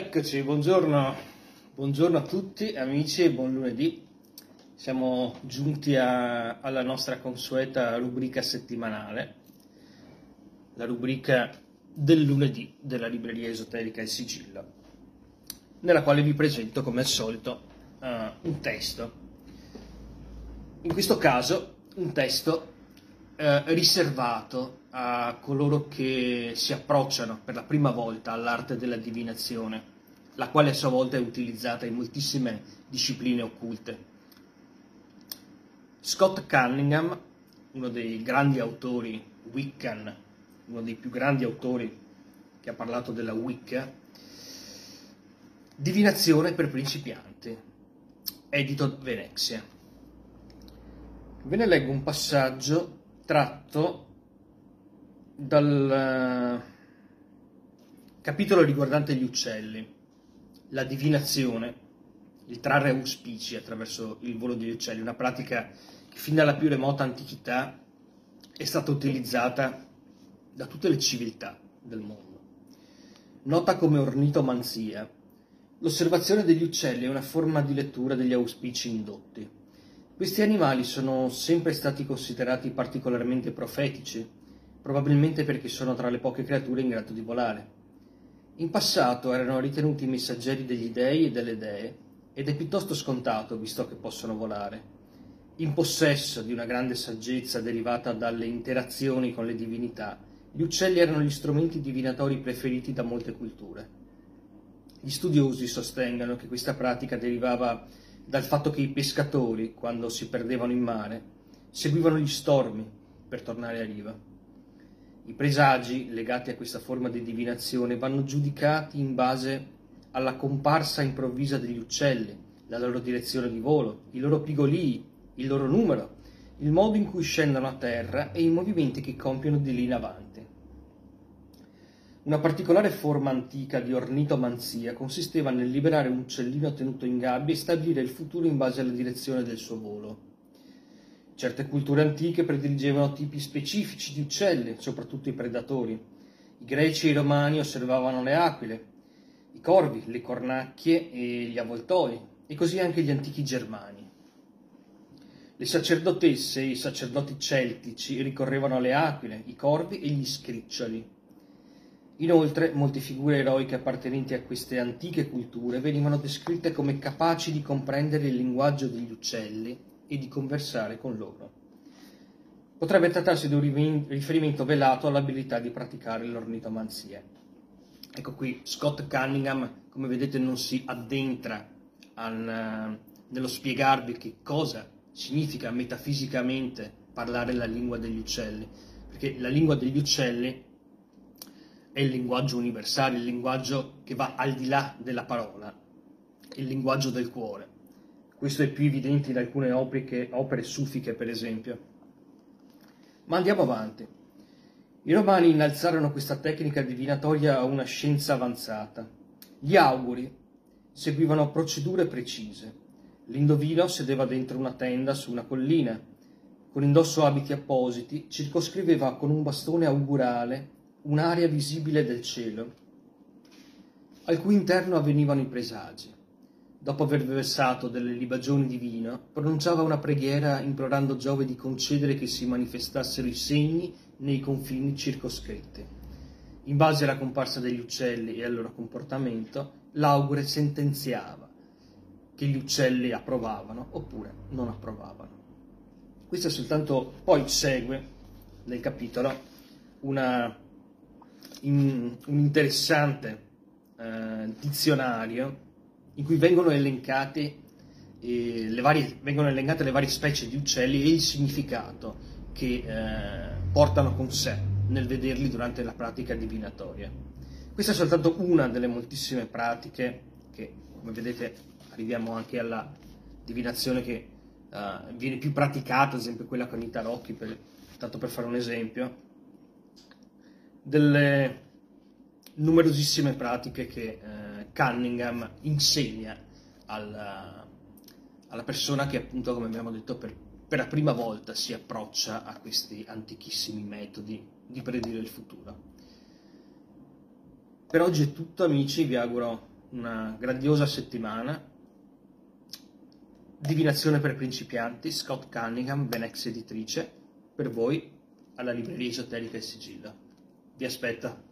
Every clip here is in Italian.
Eccoci, buongiorno, buongiorno a tutti amici e buon lunedì. Siamo giunti a, alla nostra consueta rubrica settimanale, la rubrica del lunedì della libreria esoterica Il Sigillo, nella quale vi presento come al solito uh, un testo. In questo caso un testo uh, riservato a coloro che si approcciano per la prima volta all'arte della divinazione, la quale a sua volta è utilizzata in moltissime discipline occulte. Scott Cunningham, uno dei grandi autori Wiccan, uno dei più grandi autori che ha parlato della Wicca, Divinazione per principianti, edito Venezia. Ve ne leggo un passaggio tratto dal eh, capitolo riguardante gli uccelli, la divinazione, il trarre auspici attraverso il volo degli uccelli, una pratica che fin dalla più remota antichità è stata utilizzata da tutte le civiltà del mondo. Nota come ornitomanzia, l'osservazione degli uccelli è una forma di lettura degli auspici indotti. Questi animali sono sempre stati considerati particolarmente profetici, probabilmente perché sono tra le poche creature in grado di volare. In passato erano ritenuti messaggeri degli dei e delle dee, ed è piuttosto scontato, visto che possono volare. In possesso di una grande saggezza derivata dalle interazioni con le divinità, gli uccelli erano gli strumenti divinatori preferiti da molte culture. Gli studiosi sostengono che questa pratica derivava dal fatto che i pescatori, quando si perdevano in mare, seguivano gli stormi per tornare a riva. I presagi legati a questa forma di divinazione vanno giudicati in base alla comparsa improvvisa degli uccelli, la loro direzione di volo, i loro pigolii, il loro numero, il modo in cui scendono a terra e i movimenti che compiono di lì in avanti. Una particolare forma antica di ornitomanzia consisteva nel liberare un uccellino tenuto in gabbia e stabilire il futuro in base alla direzione del suo volo. Certe culture antiche prediligevano tipi specifici di uccelli, soprattutto i predatori. I greci e i romani osservavano le aquile, i corvi, le cornacchie e gli avvoltoi, e così anche gli antichi germani. Le sacerdotesse e i sacerdoti celtici ricorrevano alle aquile, i corvi e gli scriccioli. Inoltre, molte figure eroiche appartenenti a queste antiche culture venivano descritte come capaci di comprendere il linguaggio degli uccelli e di conversare con loro. Potrebbe trattarsi di un riferimento velato all'abilità di praticare l'ornitomanzia. Ecco qui, Scott Cunningham, come vedete, non si addentra al, nello spiegarvi che cosa significa metafisicamente parlare la lingua degli uccelli, perché la lingua degli uccelli è il linguaggio universale, il linguaggio che va al di là della parola, il linguaggio del cuore. Questo è più evidente in alcune opere, opere sufiche, per esempio. Ma andiamo avanti. I romani innalzarono questa tecnica divinatoria a una scienza avanzata. Gli auguri seguivano procedure precise. L'indovino sedeva dentro una tenda su una collina. Con indosso abiti appositi, circoscriveva con un bastone augurale un'area visibile del cielo, al cui interno avvenivano i presagi dopo aver versato delle libagioni di vino, pronunciava una preghiera implorando Giove di concedere che si manifestassero i segni nei confini circoscritti. In base alla comparsa degli uccelli e al loro comportamento, l'augure sentenziava che gli uccelli approvavano oppure non approvavano. Questo è soltanto, poi segue nel capitolo una, in, un interessante eh, dizionario in cui vengono elencate, eh, le varie, vengono elencate le varie specie di uccelli e il significato che eh, portano con sé nel vederli durante la pratica divinatoria. Questa è soltanto una delle moltissime pratiche che, come vedete, arriviamo anche alla divinazione che uh, viene più praticata, ad esempio quella con i tarocchi, per, tanto per fare un esempio, delle numerosissime pratiche che uh, Cunningham insegna alla, alla persona che appunto, come abbiamo detto, per, per la prima volta si approccia a questi antichissimi metodi di predire il futuro. Per oggi è tutto amici, vi auguro una grandiosa settimana. Divinazione per principianti, Scott Cunningham, Venex editrice, per voi alla libreria esoterica Il Sigillo. Vi aspetta.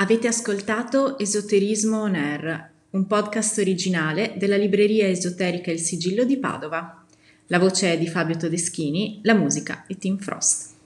Avete ascoltato Esoterismo On Air, un podcast originale della libreria esoterica Il Sigillo di Padova. La voce è di Fabio Todeschini, la musica è Tim Frost.